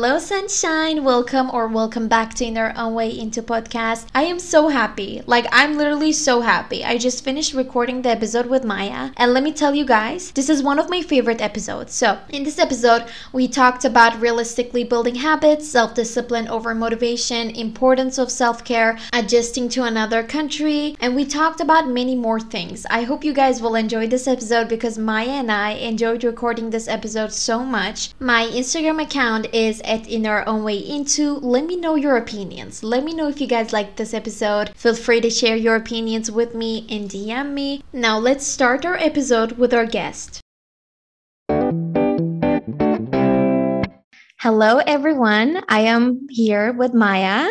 Hello, sunshine. Welcome or welcome back to In Our Own Way Into podcast. I am so happy. Like, I'm literally so happy. I just finished recording the episode with Maja, and let me tell you guys, this is one of my favorite episodes. So, in this episode, we talked about realistically building habits, self discipline over motivation, importance of self care, adjusting to another country, and we talked about many more things. I hope you guys will enjoy this episode because Maja and I enjoyed recording this episode so much. My Instagram account is is at In Our Own Way Into. Let me know your opinions. Let me know if you guys like this episode. Feel free to share your opinions with me and DM me. Now let's start our episode with our guest. Hello, everyone. I am here with Maja.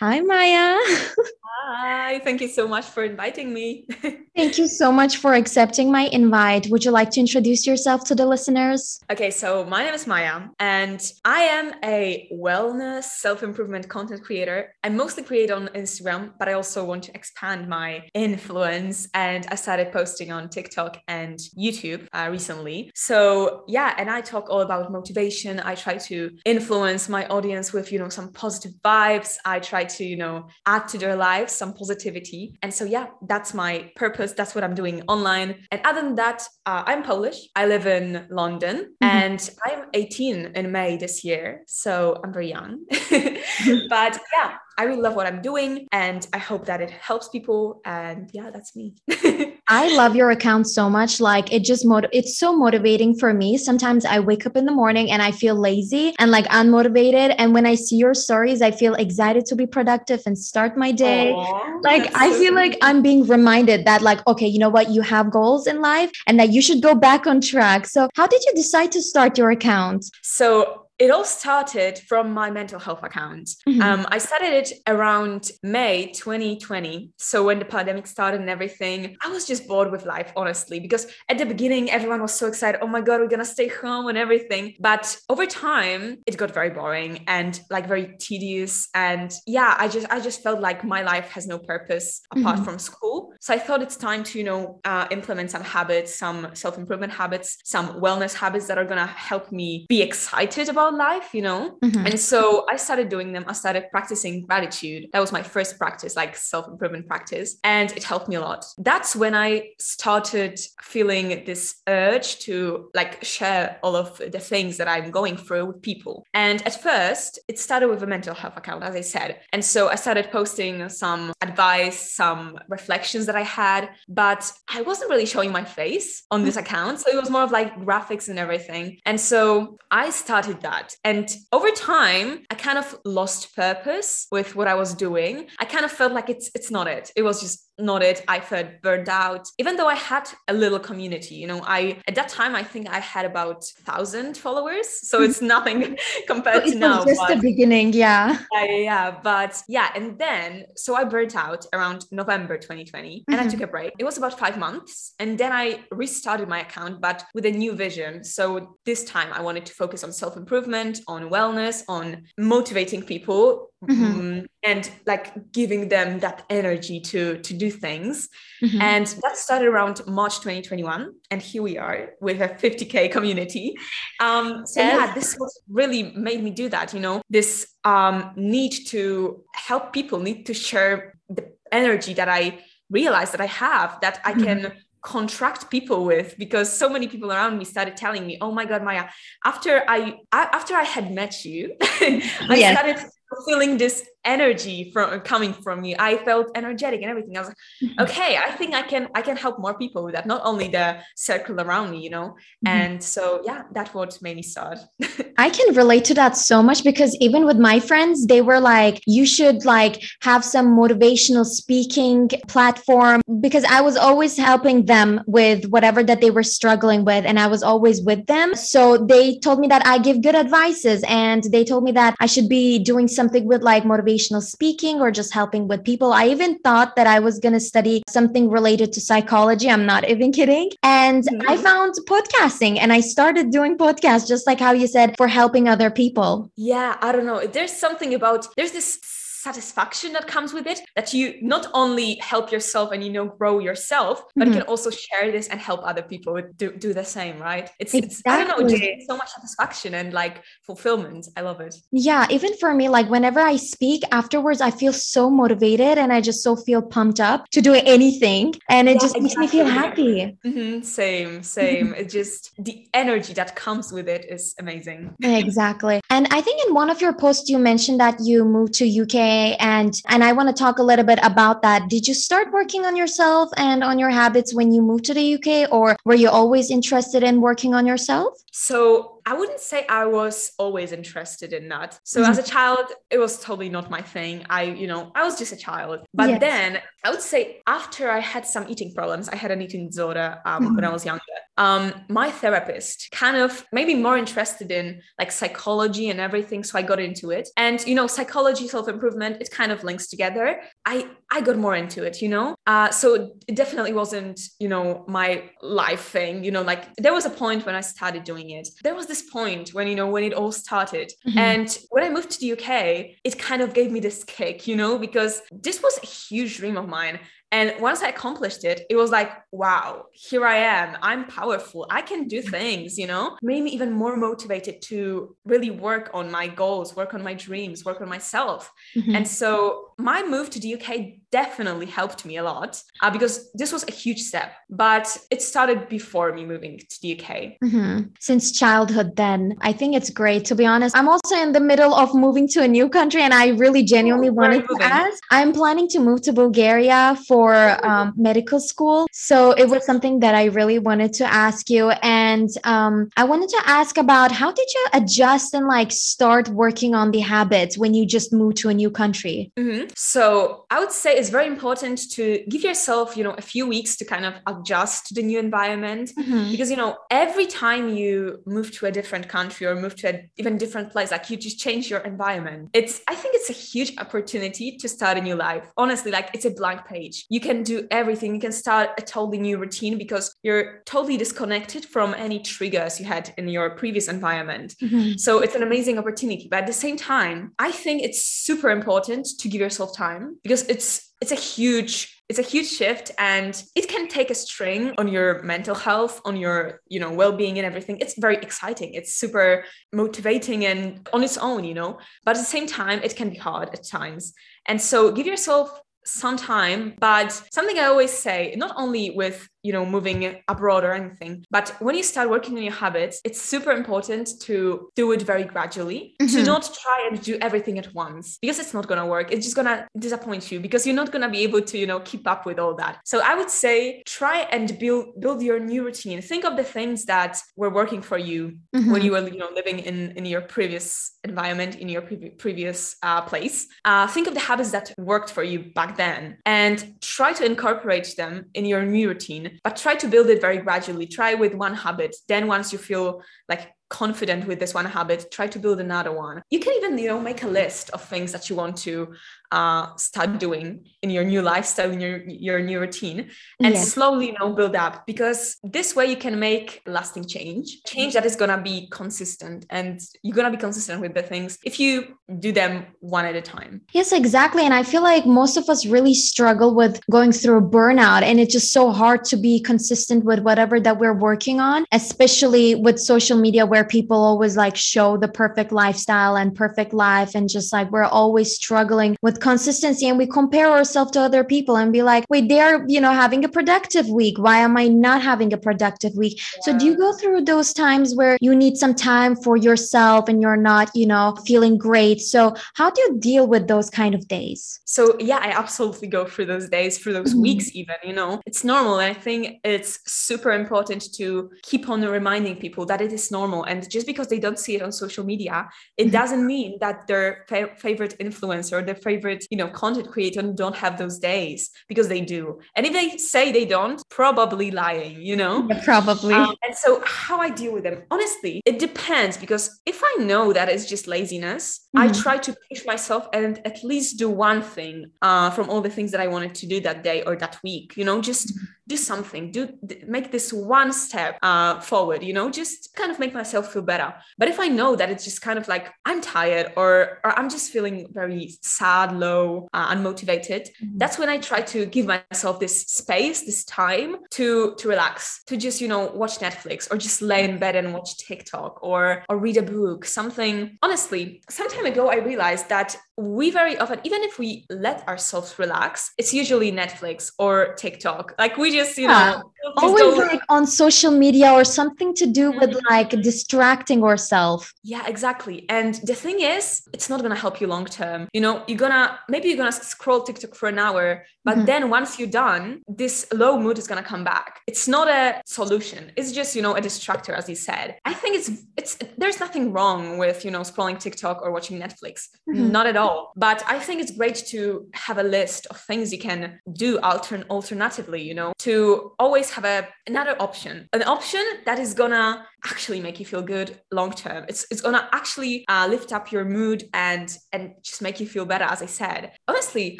Hi, Maja. Hi, thank you so much for inviting me. thank you so much for accepting my invite. Would you like to introduce yourself to the listeners? Okay, so my name is Maja, and I am a wellness self improvement content creator. I mostly create on Instagram, but I also want to expand my influence. And I started posting on TikTok and YouTube uh, recently. So, yeah, and I talk all about motivation. I try to influence my audience with, you know, some positive vibes. I try to, you know, add to their lives some positivity. And so, yeah, that's my purpose. That's what I'm doing online. And other than that, uh, I'm Polish. I live in London mm-hmm. and I'm 18 in May this year. So I'm very young. but yeah, I really love what I'm doing and I hope that it helps people. And yeah, that's me. I love your account so much. Like it just mot- it's so motivating for me. Sometimes I wake up in the morning and I feel lazy and like unmotivated. And when I see your stories, I feel excited to be productive and start my day. Aww, like I so feel sweet. like I'm being reminded that like, okay, you know what? You have goals in life and that you should go back on track. So how did you decide to start your account? So it all started from my mental health account. Mm-hmm. Um, I started it around May 2020. So when the pandemic started and everything, I was just bored with life, honestly, because at the beginning, everyone was so excited. Oh my God, we're going to stay home and everything. But over time, it got very boring and like very tedious. And yeah, I just, I just felt like my life has no purpose apart mm-hmm. from school. So I thought it's time to, you know, uh, implement some habits, some self-improvement habits, some wellness habits that are going to help me be excited about about life, you know? Mm-hmm. And so I started doing them. I started practicing gratitude. That was my first practice, like self improvement practice. And it helped me a lot. That's when I started feeling this urge to like share all of the things that I'm going through with people. And at first, it started with a mental health account, as I said. And so I started posting some advice, some reflections that I had, but I wasn't really showing my face on this account. So it was more of like graphics and everything. And so I started that that. And over time, I kind of lost purpose with what I was doing. I kind of felt like it's it's not it. It was just not it. I felt burned out, even though I had a little community. You know, I at that time I think I had about thousand followers, so it's nothing compared to now. Just but, the beginning, yeah. yeah. Yeah, but yeah, and then so I burnt out around November 2020, and mm-hmm. I took a break. It was about five months, and then I restarted my account, but with a new vision. So this time I wanted to focus on self improvement, on wellness, on motivating people mm-hmm. um, and like giving them that energy to to do things mm-hmm. and that started around march 2021 and here we are with a 50k community um so yeah this was really made me do that you know this um need to help people need to share the energy that i realize that i have that i can mm-hmm contract people with because so many people around me started telling me oh my god Maja after i, I after i had met you i yes. started feeling this energy from coming from you i felt energetic and everything. I was like mm-hmm. okay i think i can i can help more people with that not only the circle around me you know? Mm-hmm. and so yeah that what made me start. I can relate to that so much because even with my friends they were like you should like have some motivational speaking platform because i was always helping them with whatever that they were struggling with and i was always with them. So they told me that i give good advices and they told me that i should be doing something with like motivation motivational speaking or just helping with people. I even thought that I was going to study something related to psychology. I'm not even kidding. And mm-hmm. I found podcasting and I started doing podcasts, just like how you said, for helping other people. Yeah, I don't know. There's something about, there's this satisfaction that comes with it that you not only help yourself and you know grow yourself but Mhm. you can also share this and help other people do, do the same right it's it's i don't know Exactly. just so much satisfaction and like fulfillment i love it Yeah, even for me, like whenever I speak afterwards, I feel so motivated and I just so feel pumped up to do anything. And it Yeah, just makes me feel exactly. happy. Mhm, same same it just the energy that comes with it is amazing Exactly. And I think in one of your posts you mentioned that you moved to UK and and I want to talk a little bit about that. Did you start working on yourself and on your habits when you moved to the UK or were you always interested in working on yourself? So I wouldn't say I was always interested in that. So Mhm. as a child, it was totally not my thing. I, you know, I was just a child. But Yes. then I would say after I had some eating problems, I had an eating disorder um, when I was younger. Um, my therapist kind of made me more interested in like psychology and everything. So I got into it. And you know, psychology, self-improvement, it kind of links together. I I got more into it, you know. Uh, so it definitely wasn't, you know, my life thing. You know, like there was a point when I started doing it. There was this point when you know when it all started, Mhm. and when I moved to the UK, it kind of gave me this kick, you know, because this was a huge dream of mine. And once I accomplished it, it was like, wow, here I am. I'm powerful. I can do things, you know, made me even more motivated to really work on my goals, work on my dreams, work on myself. Mhm. And so my move to the UK definitely helped me a lot uh, because this was a huge step, but it started before me moving to the UK. Mhm. Since childhood, then I think it's great. To be honest, I'm also in the middle of moving to a new country, and I really genuinely Oh, where wanted to ask. I'm planning to move to Bulgaria for um, medical school, so it was something that I really wanted to ask you. And um, I wanted to ask about how did you adjust and like start working on the habits when you just moved to a new country? Mhm. So I would say it's very important to give yourself, you know, a few weeks to kind of adjust to the new environment. Because you know, every time you move to a different country or move to a even different place, like you just change your environment. It's I think it's a huge opportunity to start a new life. Honestly, like it's a blank page. You can do everything. You can start a totally new routine because you're totally disconnected from any triggers you had in your previous environment. Mhm. So it's an amazing opportunity. But at the same time, I think it's super important to give yourself time because it's it's a huge it's a huge shift and it can take a string on your mental health on your you know well-being and everything. It's very exciting. It's super motivating and on its own you know? But at the same time it can be hard at times. And so give yourself some time but something i always say not only with you know moving abroad or anything but when you start working on your habits it's super important to do it very gradually to Mhm. not try and do everything at once because it's not going to work it's just going to disappoint you because you're not going to be able to you know keep up with all that so i would say try and build build your new routine think of the things that were working for you when Mhm. you were you know living in in your previous environment in your previ- previous uh, place uh, think of the habits that worked for you back then and try to incorporate them in your new routine but try to build it very gradually. Try with one habit. Then once you feel like confident with this one habit try to build another one you can even you know make a list of things that you want to uh, start doing in your new lifestyle in your your new routine and slowly you know build up because this way you can make lasting change change that is gonna be consistent and you're gonna be consistent with the things if you do them one at a time Yes, exactly. And I feel like most of us really struggle with going through burnout. And it's just so hard to be consistent with whatever that we're working on, especially with social media where people always like show the perfect lifestyle and perfect life. And just like we're always struggling with consistency and we compare ourselves to other people and be like, wait, they're, you know, having a productive week. Why am I not having a productive week? So do you go through those times where you need some time for yourself and you're not, you know, feeling great? So how do you deal with those kind of days? so yeah i absolutely go through those days through those Mhm. weeks even you know it's normal i think it's super important to keep on reminding people that it is normal and just because they don't see it on social media it Mhm. doesn't mean that their fa- favorite influencer their favorite you know content creator don't have those days because they do and if they say they don't probably lying you know probably. um, and so, how I deal with them, honestly, it depends because if I know that it's just laziness, I Mhm. try to push myself and at least do one thing uh, from all the things that I wanted to do that day or that week. You know, just do something. Do th- make this one step uh, forward. You know, just kind of make myself feel better. But if I know that it's just kind of like I'm tired or or I'm just feeling very sad, low, uh, unmotivated, Mhm. that's when I try to give myself this space, this time to to relax, to just you know watch Netflix or just lay in bed and watch TikTok or or read a book, something. Honestly, some time ago I realized that we very often, even if we let ourselves relax, it's usually Netflix or TikTok. Like we just you Yeah. know always like on social media or something to do with Mhm. like distracting ourselves. Yeah, exactly. And the thing is, it's not gonna help you long term. You know, you're gonna maybe you're gonna scroll TikTok for an hour, but Mhm. then once you're done, this low mood is gonna come back. It's not a solution. It's just you know a distractor, as you said. I think it's it's there's nothing wrong with you know scrolling TikTok or watching Netflix. Mhm. Not at all. But I think it's great to have a list of things you can do altern alternatively. You know, to always have a another option, an option that is gonna actually make you feel good long term. It's it's gonna actually uh, lift up your mood and and just make you feel better. As I said, honestly,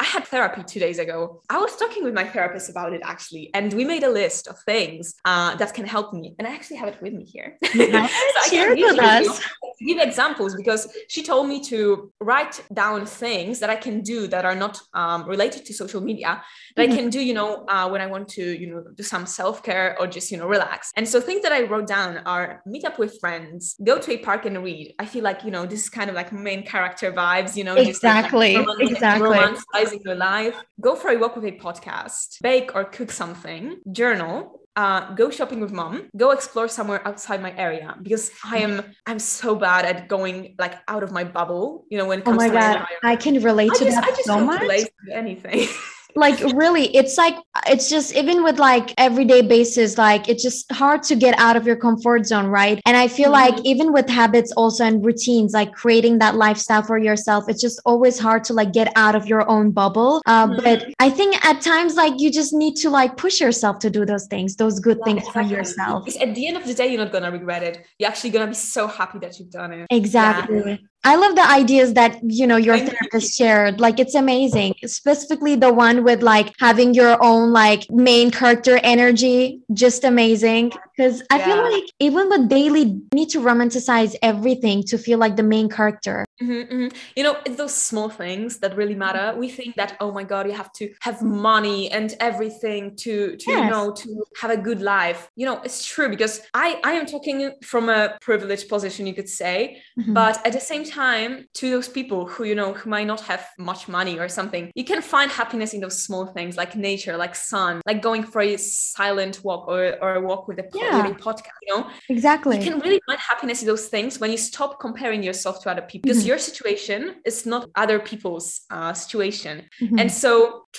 I had therapy two days ago. I was talking with my therapist about it actually, and we made a list of things uh, that can help me, and I actually have it with me here. Nice. So Share give with us. give examples because she told me to write down things that I can do that are not um, related to social media that Mhm. I can do, you know, uh, when I want to, you know, do some self care or just, you know, relax. And so things that I wrote down are meet up with friends, go to a park and read. I feel like, you know, this is kind of like main character vibes, you know, Exactly, like roman- exactly. romanticizing your life. Go for a walk with a podcast, bake or cook something, journal, uh, go shopping with mom, go explore somewhere outside my area because I am I'm so bad at going like out of my bubble. You know, when it Oh comes my to god, environment. I can relate I to just that I just so much. lazy to anything. like really it's like it's just even with like everyday basis like it's just hard to get out of your comfort zone right and i feel like Mhm. even with habits also and routines like creating that lifestyle for yourself it's just always hard to like get out of your own bubble uh, Mhm. but i think at times like you just need to like push yourself to do those things those good Yeah, things for yourself Because at the end of the day, you're not gonna regret it. You're actually gonna be so happy that you've done it. Exactly. I love the ideas that you know your therapist shared. Like it's amazing. Specifically the one with like having your own like main character energy, just amazing. Because I feel like even with daily, you need to romanticize everything to feel like the main character. Mhm, mhm. You know, it's those small things that really matter. We think that, oh my God, you have to have money and everything to, to you know, to have a good life. You know, it's true because I, I am talking from a privileged position, you could say, Mhm. but at the same time, to those people who, you know, who might not have much money or something, you can find happiness in those small things like nature, like sun, like going for a silent walk or, or a walk with a, Yeah. podcast, you know, exactly. you can really find happiness in those things when you stop comparing yourself to other people because Mhm. your situation is not other people's uh, situation Mhm. and so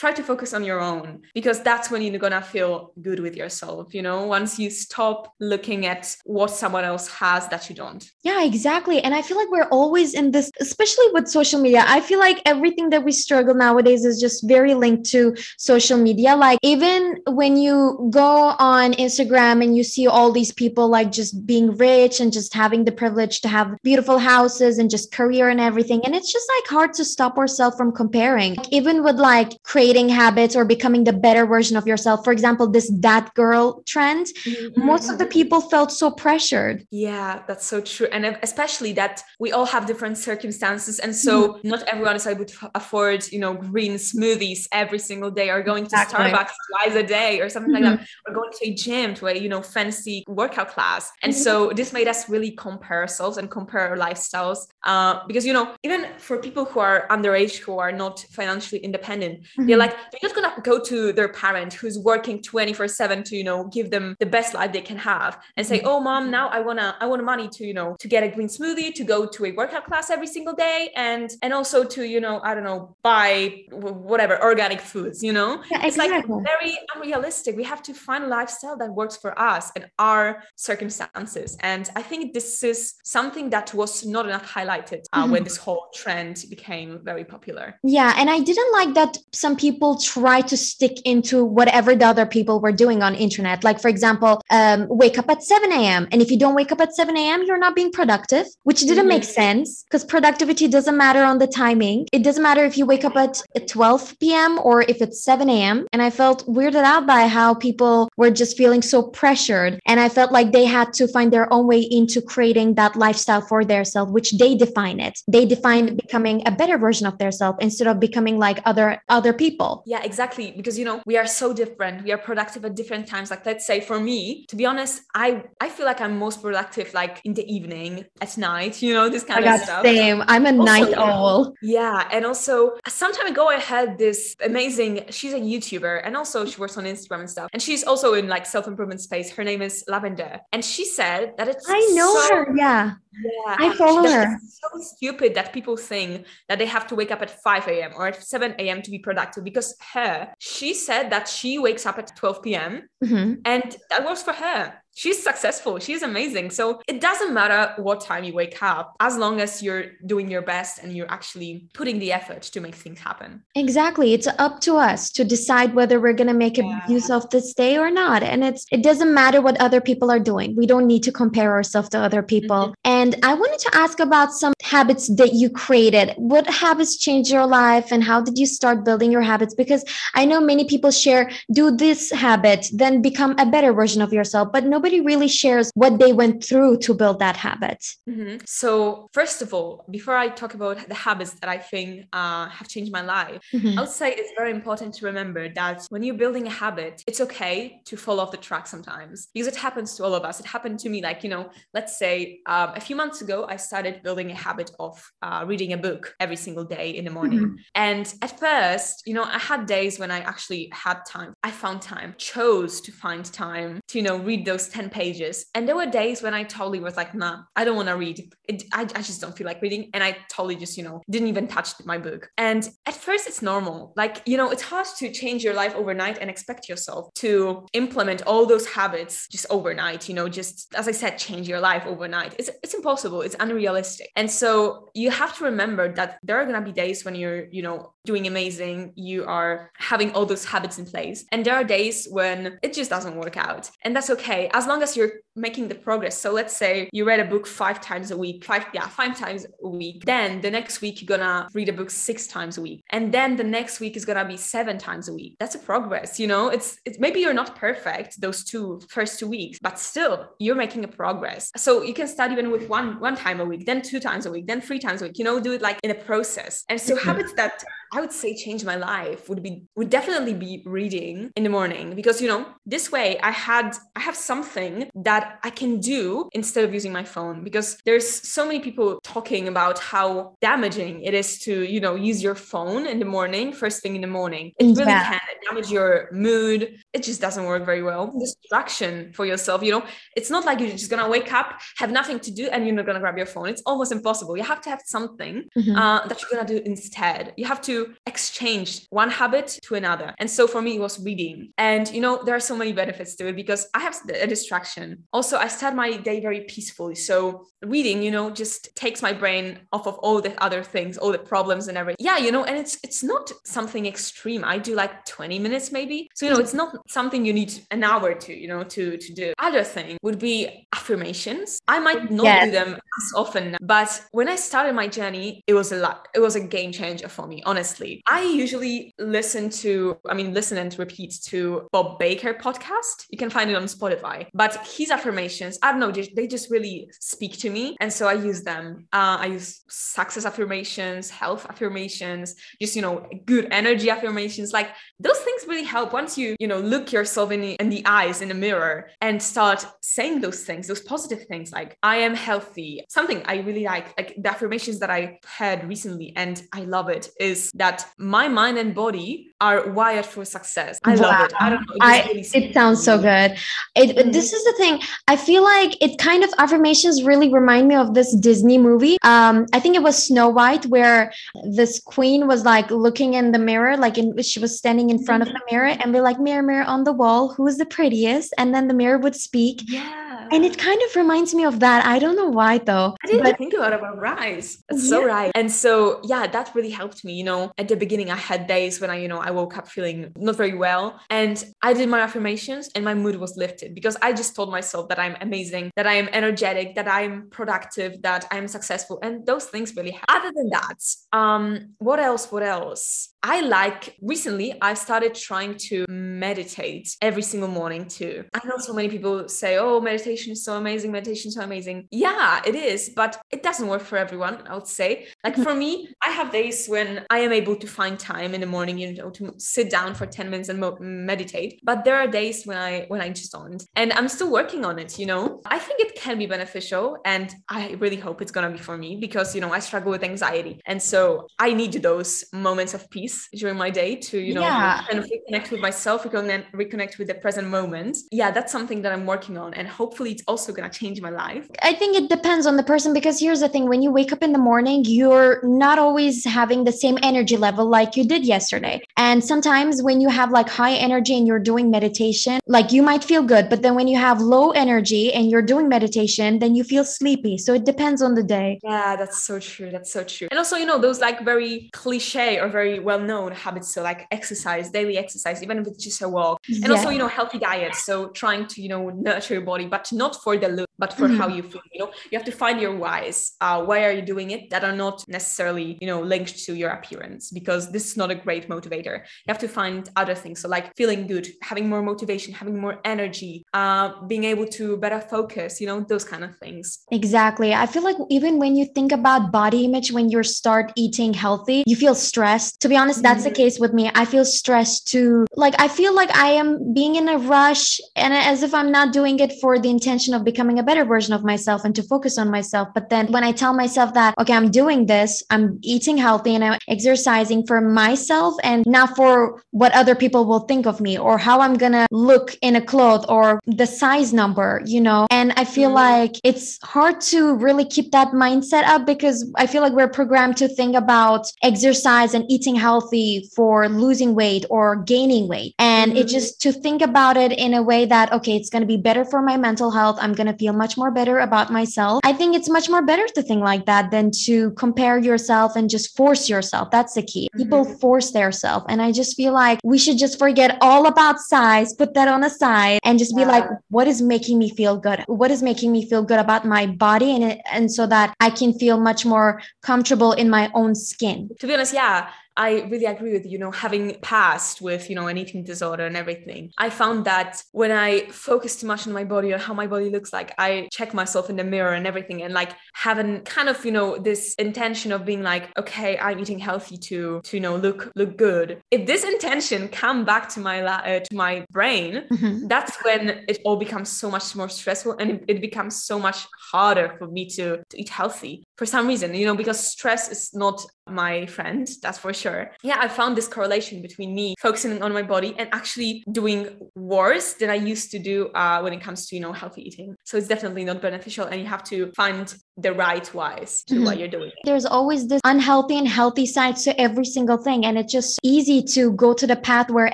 try to focus on your own because that's when you're gonna feel good with yourself you know once you stop looking at what someone else has that you don't Yeah, exactly. And I feel like we're always in this, especially with social media. I feel like everything that we struggle nowadays is just very linked to social media. Like, even when you go on Instagram and you see all these people like just being rich and just having the privilege to have beautiful houses and just career and everything. And it's just like hard to stop ourselves from comparing, Like, even with like creating habits or becoming the better version of yourself. For example, this that girl trend, mm-hmm. most of the people felt so pressured. Yeah, that's so true. And uh, especially that we all have different circumstances. And so mm-hmm. not everyone is able to afford, you know, green smoothies every single day or going Exactly. to Starbucks twice a day or something like that, mm-hmm. or going to a gym to a, you know, fancy workout class. And Mhm. so this made us really compare ourselves and compare our lifestyles. Uh, because, you know, even for people who are underage, who are not financially independent, they're Mhm. like, they're not gonna go to their parent who's working 24-7 to, you know, give them the best life they can have and say, Mhm. oh mom, now I wanna I want money to, you know, to get a green smoothie, to go to a workout class every single day, and and also to, you know, I don't know, buy whatever organic foods, you know. Yeah, It's like very unrealistic. We have to find a lifestyle that works for us and our circumstances. And I think this is something that was not enough highlighted uh, mm-hmm. when this whole trend became very popular. Yeah. And I didn't like that some people try to stick into whatever the other people were doing on internet. Like, for example, um, wake up at 7 a.m. And if you don't wake up at 7 a.m., you're not being productive, which didn't mm-hmm. make sense because productivity doesn't matter on the timing. It doesn't matter if you wake up at 12 p.m. or if it's 7 a.m. And I felt weirded out by how people were just feeling so pressured. And I felt like they had to find their own way into creating that lifestyle for their self, which they define it. They define becoming a better version of their self instead of becoming like other other people. Yeah, exactly. Because you know, we are so different. We are productive at different times. Like let's say for me, to be honest, I I feel like I'm most productive like in the evening, at night, you know, this kind I of stuff. Same. I'm a also, night owl. Yeah. And also some time ago I had this amazing, she's a YouTuber and also she works on Instagram and stuff. And she's also in like self-improvement space. Her name is Lavendaire. And she said that it's I know so, her, yeah. Yeah. I follow her. So stupid that people think that they have to wake up at 5 a.m. or at 7 a.m. to be productive because her, she said that she wakes up at 12 p.m. Mm-hmm. and that works for her she's successful. She's amazing. So it doesn't matter what time you wake up as long as you're doing your best and you're actually putting the effort to make things happen. Exactly. It's up to us to decide whether we're going to make yeah. use of this day or not. And it's it doesn't matter what other people are doing. We don't need to compare ourselves to other people. Mm-hmm. and i wanted to ask about some habits that you created what habits changed your life and how did you start building your habits because i know many people share do this habit then become a better version of yourself but nobody nobody really shares what they went through to build that habit. Mm-hmm. So, first of all, before I talk about the habits that I think uh, have changed my life, mm-hmm. I would say it's very important to remember that when you're building a habit, it's okay to fall off the track sometimes because it happens to all of us. It happened to me, like, you know, let's say um, a few months ago, I started building a habit of uh, reading a book every single day in the morning. Mm-hmm. And at first, you know, I had days when I actually had time. I found time, chose to find time to, you know, read those 10 pages. And there were days when I totally was like, nah, I don't want to read. It, I, I just don't feel like reading. And I totally just, you know, didn't even touch my book. And at first, it's normal. Like, you know, it's hard to change your life overnight and expect yourself to implement all those habits just overnight, you know, just as I said, change your life overnight. It's, it's impossible. It's unrealistic. And so you have to remember that there are going to be days when you're, you know, doing amazing. You are having all those habits in place. And there are days when it just doesn't work out. And that's okay. As long as you're making the progress. So let's say you read a book five times a week, five, yeah, five times a week. Then the next week you're gonna read a book six times a week. And then the next week is gonna be seven times a week. That's a progress, you know? It's it's maybe you're not perfect those two first two weeks, but still you're making a progress. So you can start even with one one time a week, then two times a week, then three times a week, you know, do it like in a process. And so mm-hmm. habits that I would say change my life would be would definitely be reading in the morning because you know this way I had I have something that I can do instead of using my phone because there's so many people talking about how damaging it is to you know use your phone in the morning first thing in the morning. It really yeah. can damage your mood. It just doesn't work very well. Distraction for yourself you know it's not like you're just gonna wake up have nothing to do and you're not gonna grab your phone. It's almost impossible. You have to have something mm-hmm. uh, that you're gonna do instead. You have to exchange one habit to another. And so for me, it was reading. And, you know, there are so many benefits to it because I have a distraction. Also, I start my day very peacefully. So reading, you know, just takes my brain off of all the other things, all the problems and everything. Yeah, you know, and it's it's not something extreme. I do like 20 minutes maybe. So, you know, it's not something you need an hour to, you know, to to do. Other thing would be affirmations. I might not yes. do them as often, but when I started my journey, it was a lot. It was a game changer for me, honestly honestly. I usually listen to, I mean, listen and repeat to Bob Baker podcast. You can find it on Spotify. But his affirmations, I don't know, they just really speak to me. And so I use them. Uh, I use success affirmations, health affirmations, just, you know, good energy affirmations. Like those things really help once you, you know, look yourself in the, in the eyes in the mirror and start saying those things, those positive things like, I am healthy. Something I really like, like the affirmations that I had recently and I love it is that my mind and body are wired for success. I wow. love it. I don't know. It, I, really it sounds so good. It, mm-hmm. This is the thing. I feel like it kind of affirmations really remind me of this Disney movie. Um, I think it was Snow White, where this queen was like looking in the mirror, like in, she was standing in front mm-hmm. of the mirror and be like, mirror, mirror on the wall, who is the prettiest? And then the mirror would speak. Yeah and it kind of reminds me of that. I don't know why though. I didn't but... think about it about rise. That's yeah. so right. And so yeah, that really helped me. You know, at the beginning I had days when I, you know, I woke up feeling not very well. And I did my affirmations and my mood was lifted because I just told myself that I'm amazing, that I am energetic, that I'm productive, that I'm successful. And those things really help. Other than that, um, what else? What else? I like recently I started trying to meditate every single morning too. I know so many people say, oh, meditation is so amazing, meditation is so amazing. Yeah, it is, but it doesn't work for everyone, I would say. Like mm-hmm. for me, I have days when I am able to find time in the morning, you know, to sit down for 10 minutes and meditate. But there are days when I when I just don't. And I'm still working on it, you know. I think it can be beneficial and I really hope it's gonna be for me because you know I struggle with anxiety. And so I need those moments of peace during my day to you know yeah. kind of reconnect with myself reconnect, reconnect with the present moment. Yeah that's something that i'm working on and hopefully it's also going to change my life. I think it depends on the person because here's the thing when you wake up in the morning you're not always having the same energy level like you did yesterday. And sometimes when you have like high energy and you're doing meditation like you might feel good but then when you have low energy and you're doing meditation then you feel sleepy. So it depends on the day. Yeah that's so true that's so true. And also you know those like very cliche or very well known habits so like exercise daily exercise even if it's just a walk. And yeah. also you know healthy diet so trying to you know nurture your body but not for the look but for mm-hmm. how you feel you know. You have to find your whys. Uh, why are you doing it that are not necessarily you know linked to your appearance? Because this is not a great motivator. You have to find other things. So like feeling good having more motivation having more energy uh, being able to better focus you know those kind of things. Exactly. I feel like even when you think about body image when you start eating healthy you feel stressed. To be honest that's mm-hmm. the case with me i feel stressed too like i feel like i am being in a rush and as if i'm not doing it for the intention of becoming a better version of myself and to focus on myself. But then when I tell myself that, okay, I'm doing this, I'm eating healthy and I'm exercising for myself and not for what other people will think of me or how I'm going to look in a cloth or the size number, you know? And I feel mm-hmm. like it's hard to really keep that mindset up because I feel like we're programmed to think about exercise and eating healthy for losing weight or gaining weight. And mm-hmm. it just to think about it in a way that, okay, it's going to be better for my mental health. I'm going to feel much more better about myself. I think it's much more better to think like that than to compare yourself and just force yourself. That's the key. Mm-hmm. People force their self. And I just feel like we should just forget all about size, put that on the side and just yeah. be like, what is making me feel good? What is making me feel good about my body? And, it, and so that I can feel much more comfortable in my own skin. To be honest, yeah. I really agree with you know having passed with you know an eating disorder and everything. I found that when I focus too much on my body or how my body looks like, I check myself in the mirror and everything, and like having kind of you know this intention of being like, okay, I'm eating healthy to to you know look look good. If this intention come back to my la- uh, to my brain, mm-hmm. that's when it all becomes so much more stressful and it, it becomes so much harder for me to, to eat healthy for some reason, you know, because stress is not my friend, that's for sure. Yeah, I found this correlation between me focusing on my body and actually doing worse than I used to do uh, when it comes to, you know, healthy eating. So it's definitely not beneficial. And you have to find the right wise to mm-hmm. what you're doing. There's always this unhealthy and healthy side to every single thing. And it's just easy to go to the path where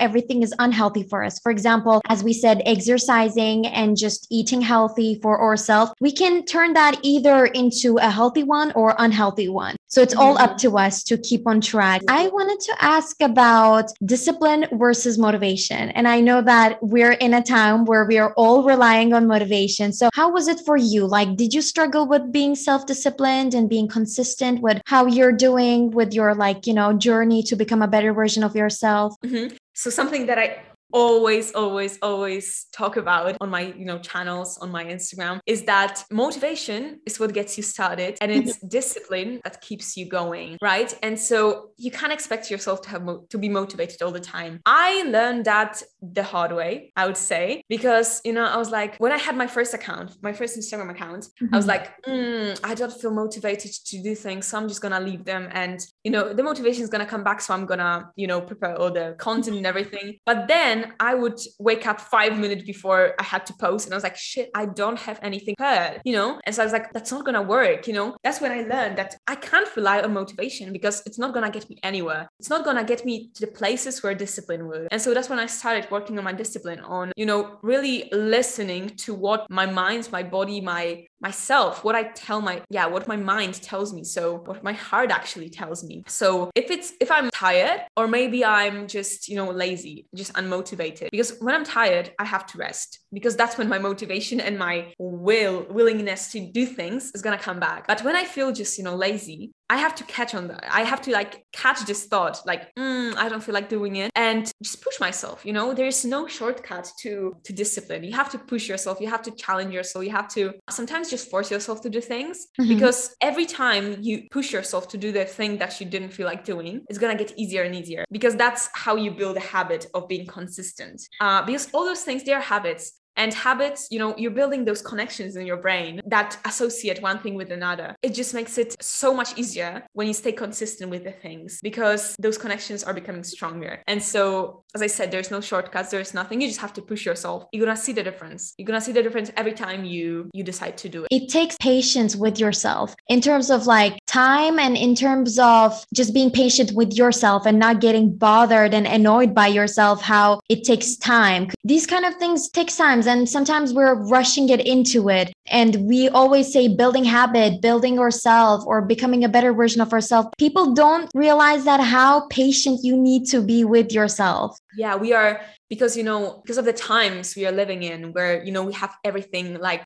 everything is unhealthy for us. For example, as we said, exercising and just eating healthy for ourselves, we can turn that either into a healthy one or unhealthy one. So it's all up mm-hmm. to us to keep on track. I wanted to ask about discipline versus motivation. And I know that we're in a time where we are all relying on motivation. So how was it for you? Like, did you struggle with being being self-disciplined and being consistent with how you're doing with your like you know journey to become a better version of yourself mm-hmm. so something that i always, always, always talk about on my, you know, channels on my Instagram is that motivation is what gets you started and it's discipline that keeps you going, right? And so you can't expect yourself to have mo- to be motivated all the time. I learned that the hard way, I would say, because you know, I was like, when I had my first account, my first Instagram account, mm-hmm. I was like, mm, I don't feel motivated to do things, so I'm just gonna leave them, and you know, the motivation is gonna come back, so I'm gonna, you know, prepare all the content and everything. But then I would wake up five minutes before I had to post, and I was like, shit, I don't have anything prepared, you know, and so I was like, that's not gonna work, you know. That's when I learned that I can't rely on motivation because it's not gonna get me anywhere. It's not gonna get me to the places where discipline would. And so that's when I started working on my discipline, on you know, really listening to what my mind, my body, my myself what i tell my yeah what my mind tells me. So what my heart actually tells me. So if it's if i'm tired or maybe i'm just you know lazy just unmotivated because when i'm tired i have to rest because that's when my motivation and my will willingness to do things is going to come back. But when i feel just you know lazy I have to catch on that. I have to like catch this thought, like, mm, I don't feel like doing it, and just push myself. You know, there's no shortcut to to discipline. You have to push yourself. You have to challenge yourself. You have to sometimes just force yourself to do things mm-hmm. because every time you push yourself to do the thing that you didn't feel like doing, it's gonna get easier and easier because that's how you build a habit of being consistent. Uh, because all those things, they are habits and habits you know you're building those connections in your brain that associate one thing with another. It just makes it so much easier when you stay consistent with the things because those connections are becoming stronger. And so as i said there's no shortcuts there's nothing. You just have to push yourself. You're gonna see the difference. You're gonna see the difference every time you you decide to do it. It takes patience with yourself in terms of like time and in terms of just being patient with yourself and not getting bothered and annoyed by yourself how it takes time. These kind of things take time and sometimes we're rushing it into it. And we always say building habit building ourselves or becoming a better version of ourselves. People don't realize that how patient you need to be with yourself. Yeah we are because you know because of the times we are living in where you know we have everything like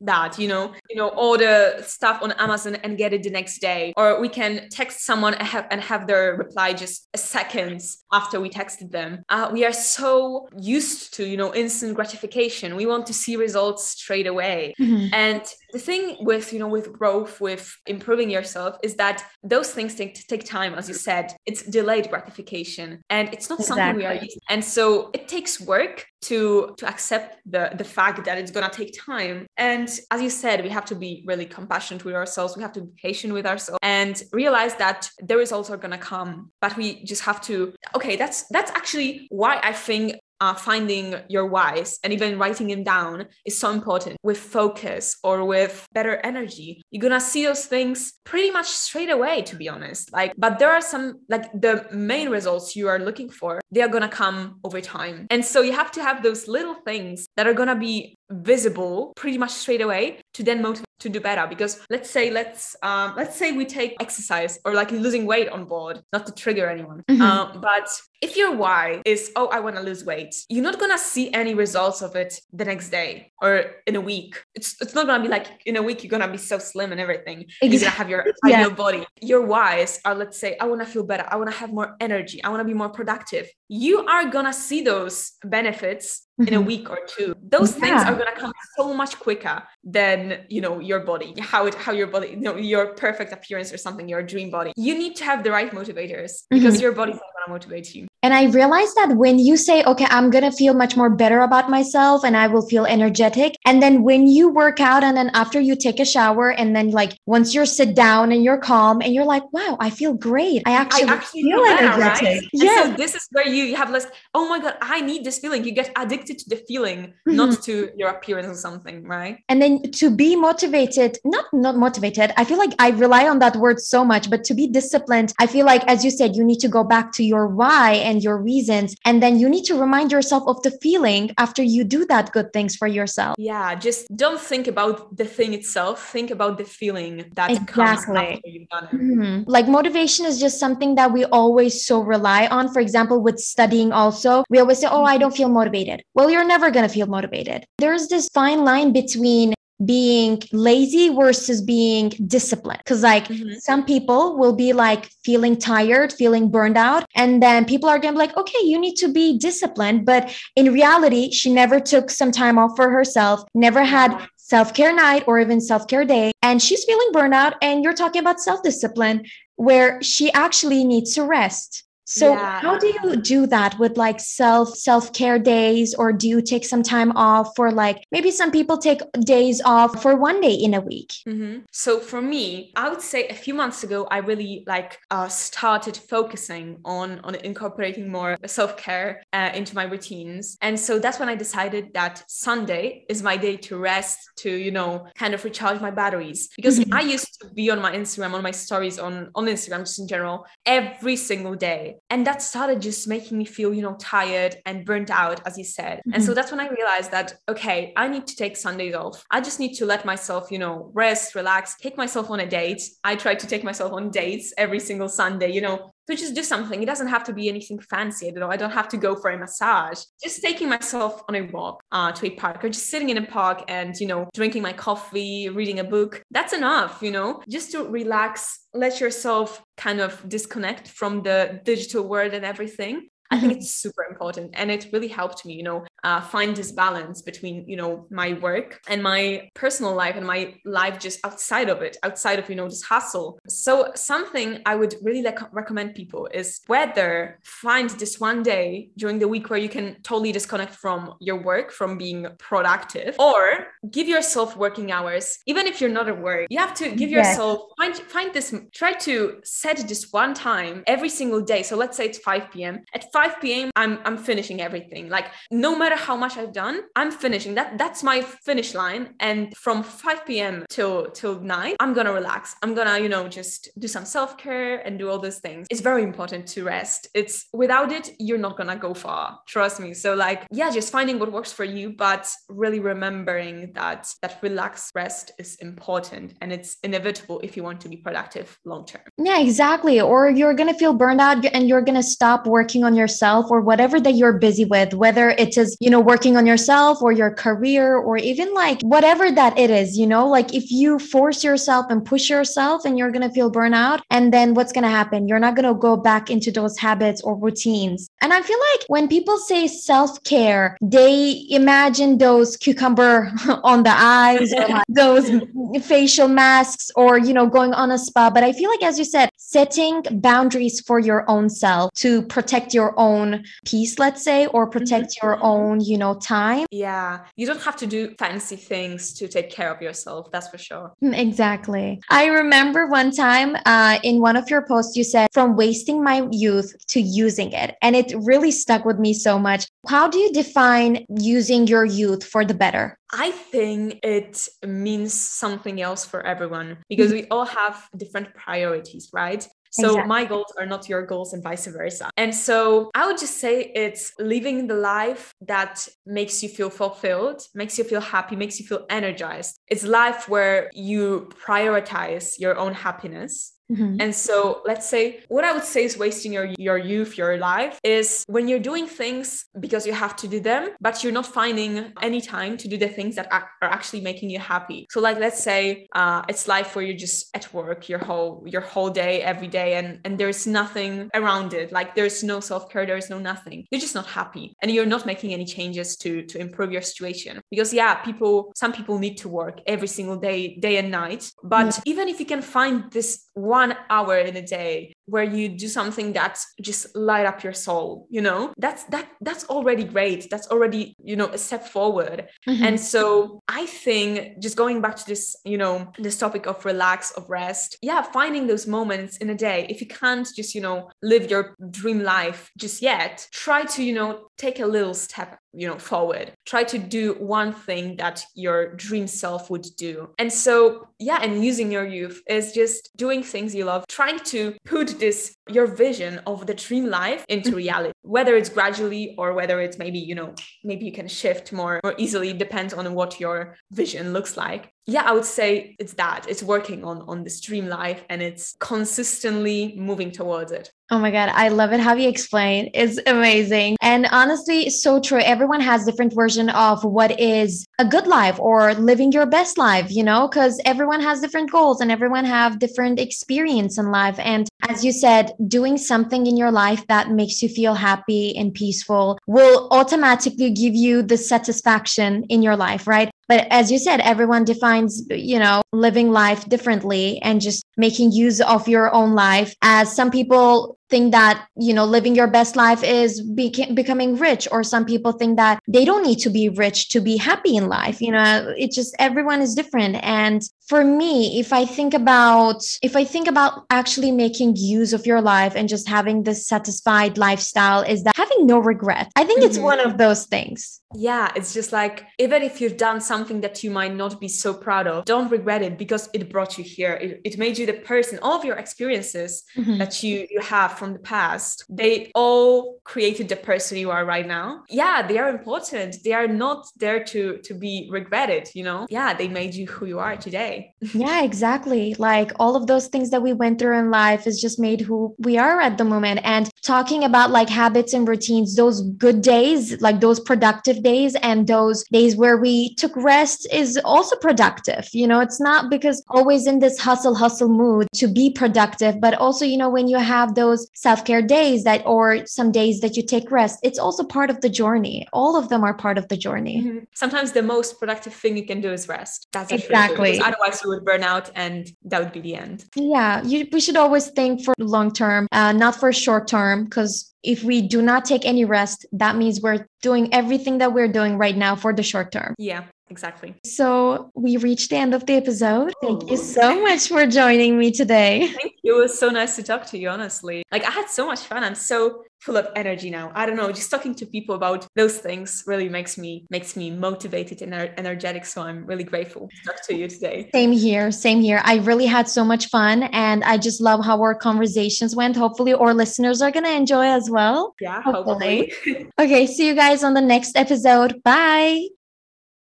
that you know you know order stuff on amazon and get it the next day. Or we can text someone and have, and have their reply just seconds after we texted them. Uh, we are so used to you know instant gratification. We want to see results straight away. Mm-hmm. and the thing with you know with growth with improving yourself is that those things take take time as you said it's delayed gratification and it's not exactly. something we are used to. and so it takes work to to accept the the fact that it's going to take time and as you said we have to be really compassionate with ourselves we have to be patient with ourselves and realize that the results are going to come but we just have to okay that's that's actually why i think uh, finding your whys and even writing them down is so important. With focus or with better energy you're gonna see those things pretty much straight away to be honest. Like but there are some like the main results you are looking for they are gonna come over time. And so you have to have those little things that are gonna be visible pretty much straight away to then motivate to do better. Because let's say let's um, let's say we take exercise or like losing weight on board not to trigger anyone. Mm-hmm. um, but if your why is oh i want to lose weight you're not gonna see any results of it the next day or in a week. It's it's not gonna be like in a week you're gonna be so slim and everything. Exactly. you're gonna have your yeah. ideal body. Your whys are let's say i want to feel better. I want to have more energy. I want to be more productive. You are gonna see those benefits in a mm-hmm. week or two those yeah. things are going to come so much quicker than you know your body how it how your body you know your perfect appearance or something your dream body you need to have the right motivators because mm-hmm. your body's not going to motivate you and I realized that when you say, okay, I'm going to feel much more better about myself and I will feel energetic. And then when you work out and then after you take a shower and then like once you're sit down and you're calm and you're like, wow, I feel great. I actually, I actually feel energetic. Right? Yeah. So this is where you have less, oh my God, I need this feeling. You get addicted to the feeling, mm-hmm. not to your appearance or something, right? And then to be motivated, not not motivated. I feel like I rely on that word so much, but to be disciplined, I feel like as you said, you need to go back to your why and your reasons. And then you need to remind yourself of the feeling after you do that good things for yourself. Yeah, just don't think about the thing itself. Think about the feeling that exactly. comes after you've done it. Mm-hmm. Like motivation is just something that we always so rely on. For example, with studying also, we always say, Oh, I don't feel motivated. Well, you're never going to feel motivated. There's this fine line between being lazy versus being disciplined. Cause like mm-hmm. some people will be like feeling tired, feeling burned out. And then people are gonna be like, okay, you need to be disciplined. But in reality, she never took some time off for herself, never had self care night or even self care day. And she's feeling burnout. And you're talking about self discipline where she actually needs to rest. So yeah. how do you do that with like self self-care days or do you take some time off for like maybe some people take days off for one day in a week? Mm-hmm. So for me, I would say a few months ago I really like uh, started focusing on on incorporating more self-care uh, into my routines. And so that's when I decided that Sunday is my day to rest, to you know, kind of recharge my batteries because mm-hmm. I used to be on my Instagram on my stories on on Instagram just in general every single day and that started just making me feel you know tired and burnt out as you said mm-hmm. and so mm-hmm. that's when i realized that okay i need to take sundays off i just need to let myself you know rest relax take myself on a date i try to take myself on dates every single sunday you know to just do something. It doesn't have to be anything fancy. I don't know. I don't have to go for a massage. Just taking myself on a walk uh, to a park or just sitting in a park and, you know, drinking my coffee, reading a book. That's enough, you know, just to relax, let yourself kind of disconnect from the digital world and everything. I think it's super important. And it really helped me, you know, uh, find this balance between, you know, my work and my personal life and my life just outside of it, outside of, you know, this hustle. So something I would really like recommend people is whether find this one day during the week where you can totally disconnect from your work, from being productive, or give yourself working hours. Even if you're not at work, you have to give yes. yourself, find, find this, try to set this one time every single day. So let's say it's 5 p.m. At 5 p.m. I'm I'm finishing everything. Like no matter how much I've done, I'm finishing. That that's my finish line. And from 5 p.m. till till night, I'm gonna relax. I'm gonna, you know, just do some self-care and do all those things. It's very important to rest. It's without it, you're not gonna go far. Trust me. So like, yeah, just finding what works for you, but really remembering that that relaxed rest is important and it's inevitable if you want to be productive long term. Yeah, exactly. Or you're gonna feel burned out and you're gonna stop working on yourself or whatever that you're busy with, whether it is, you know, working on yourself or your career or even like whatever that it is, you know, like if you force yourself and push yourself and you're going to feel burnout, and then what's going to happen? You're not going to go back into those habits or routines. And I feel like when people say self care, they imagine those cucumber on the eyes or like those facial masks or, you know, going on a spa. But I feel like, as you said, setting boundaries for your own self to protect your own peace, let's say, or protect mm-hmm. your own, you know, time. Yeah. You don't have to do fancy things to take care of yourself. That's for sure. Mm, exactly. I remember one time uh, in one of your posts, you said, from wasting my youth to using it. And it really stuck with me so much. How do you define using your youth for the better? I think it means something else for everyone because mm-hmm. we all have different priorities, right? So exactly. my goals are not your goals and vice versa. And so I would just say it's living the life that makes you feel fulfilled, makes you feel happy, makes you feel energized. It's life where you prioritize your own happiness Mm-hmm. And so let's say what I would say is wasting your your youth, your life is when you're doing things because you have to do them, but you're not finding any time to do the things that are actually making you happy. So like let's say uh, it's life where you're just at work your whole your whole day every day and and there's nothing around it. Like there's no self-care, there's no nothing. You're just not happy and you're not making any changes to to improve your situation. Because yeah, people some people need to work every single day, day and night. But yeah. even if you can find this one hour in a day where you do something that just light up your soul you know? That's that that's already great. That's already you know a step forward. Mm-hmm. and so i think just going back to this you know this topic of relax of rest yeah finding those moments in a day. If you can't just you know live your dream life just yet try to you know take a little step you know forward. Try to do one thing that your dream self would do. And so yeah and using your youth is just doing things you love trying to put this your vision of the dream life into mm-hmm. reality whether it's gradually or whether it's maybe, you know, maybe you can shift more more easily, depends on what your vision looks like yeah i would say it's that it's working on on this dream life and it's consistently moving towards it Oh my God, I love it how you explain. It's amazing. And honestly, so true. Everyone has different version of what is a good life or living your best life, you know, because everyone has different goals and everyone have different experience in life. And as you said, doing something in your life that makes you feel happy and peaceful will automatically give you the satisfaction in your life, right? But as you said, everyone defines, you know, living life differently and just making use of your own life. As some people think that you know living your best life is beca- becoming rich or some people think that they don't need to be rich to be happy in life you know it just everyone is different. And for me if i think about if i think about actually making use of your life and just having this satisfied lifestyle is that having no regret i think mm-hmm. it's one of those things. Yeah it's just like even if you've done something that you might not be so proud of don't regret it because it brought you here. It, it made you the person all of your experiences mm-hmm. that you you have from the past, they all created the person you are right now. Yeah, they are important. They are not there to to be regretted, you know? Yeah, they made you who you are today. yeah, exactly. Like all of those things that we went through in life is just made who we are at the moment. And talking about like habits and routines, those good days, like those productive days and those days where we took rest is also productive. You know, it's not because always in this hustle hustle mood to be productive, but also, you know, when you have those self-care days that or some days that you take rest. It's also part of the journey. All of them are part of the journey. Mm-hmm. sometimes the most productive thing you can do is rest. That's exactly. otherwise you would burn out and that would be the end. Yeah you, we should always think for long term uh, not for short term because if we do not take any rest that means we're doing everything that we're doing right now for the short term. Yeah exactly. So we reached the end of the episode. Thank you so oh. much for joining me today. Thank you. It was so nice to talk to you, honestly. Like I had so much fun. I'm so full of energy now. I don't know, just talking to people about those things really makes me makes me motivated and energetic. So I'm really grateful to talk to you today. Same here, same here. I really had so much fun and I just love how our conversations went. Hopefully our listeners are gonna enjoy as well. Yeah, hopefully. hopefully. okay, see you guys on the next episode. Bye.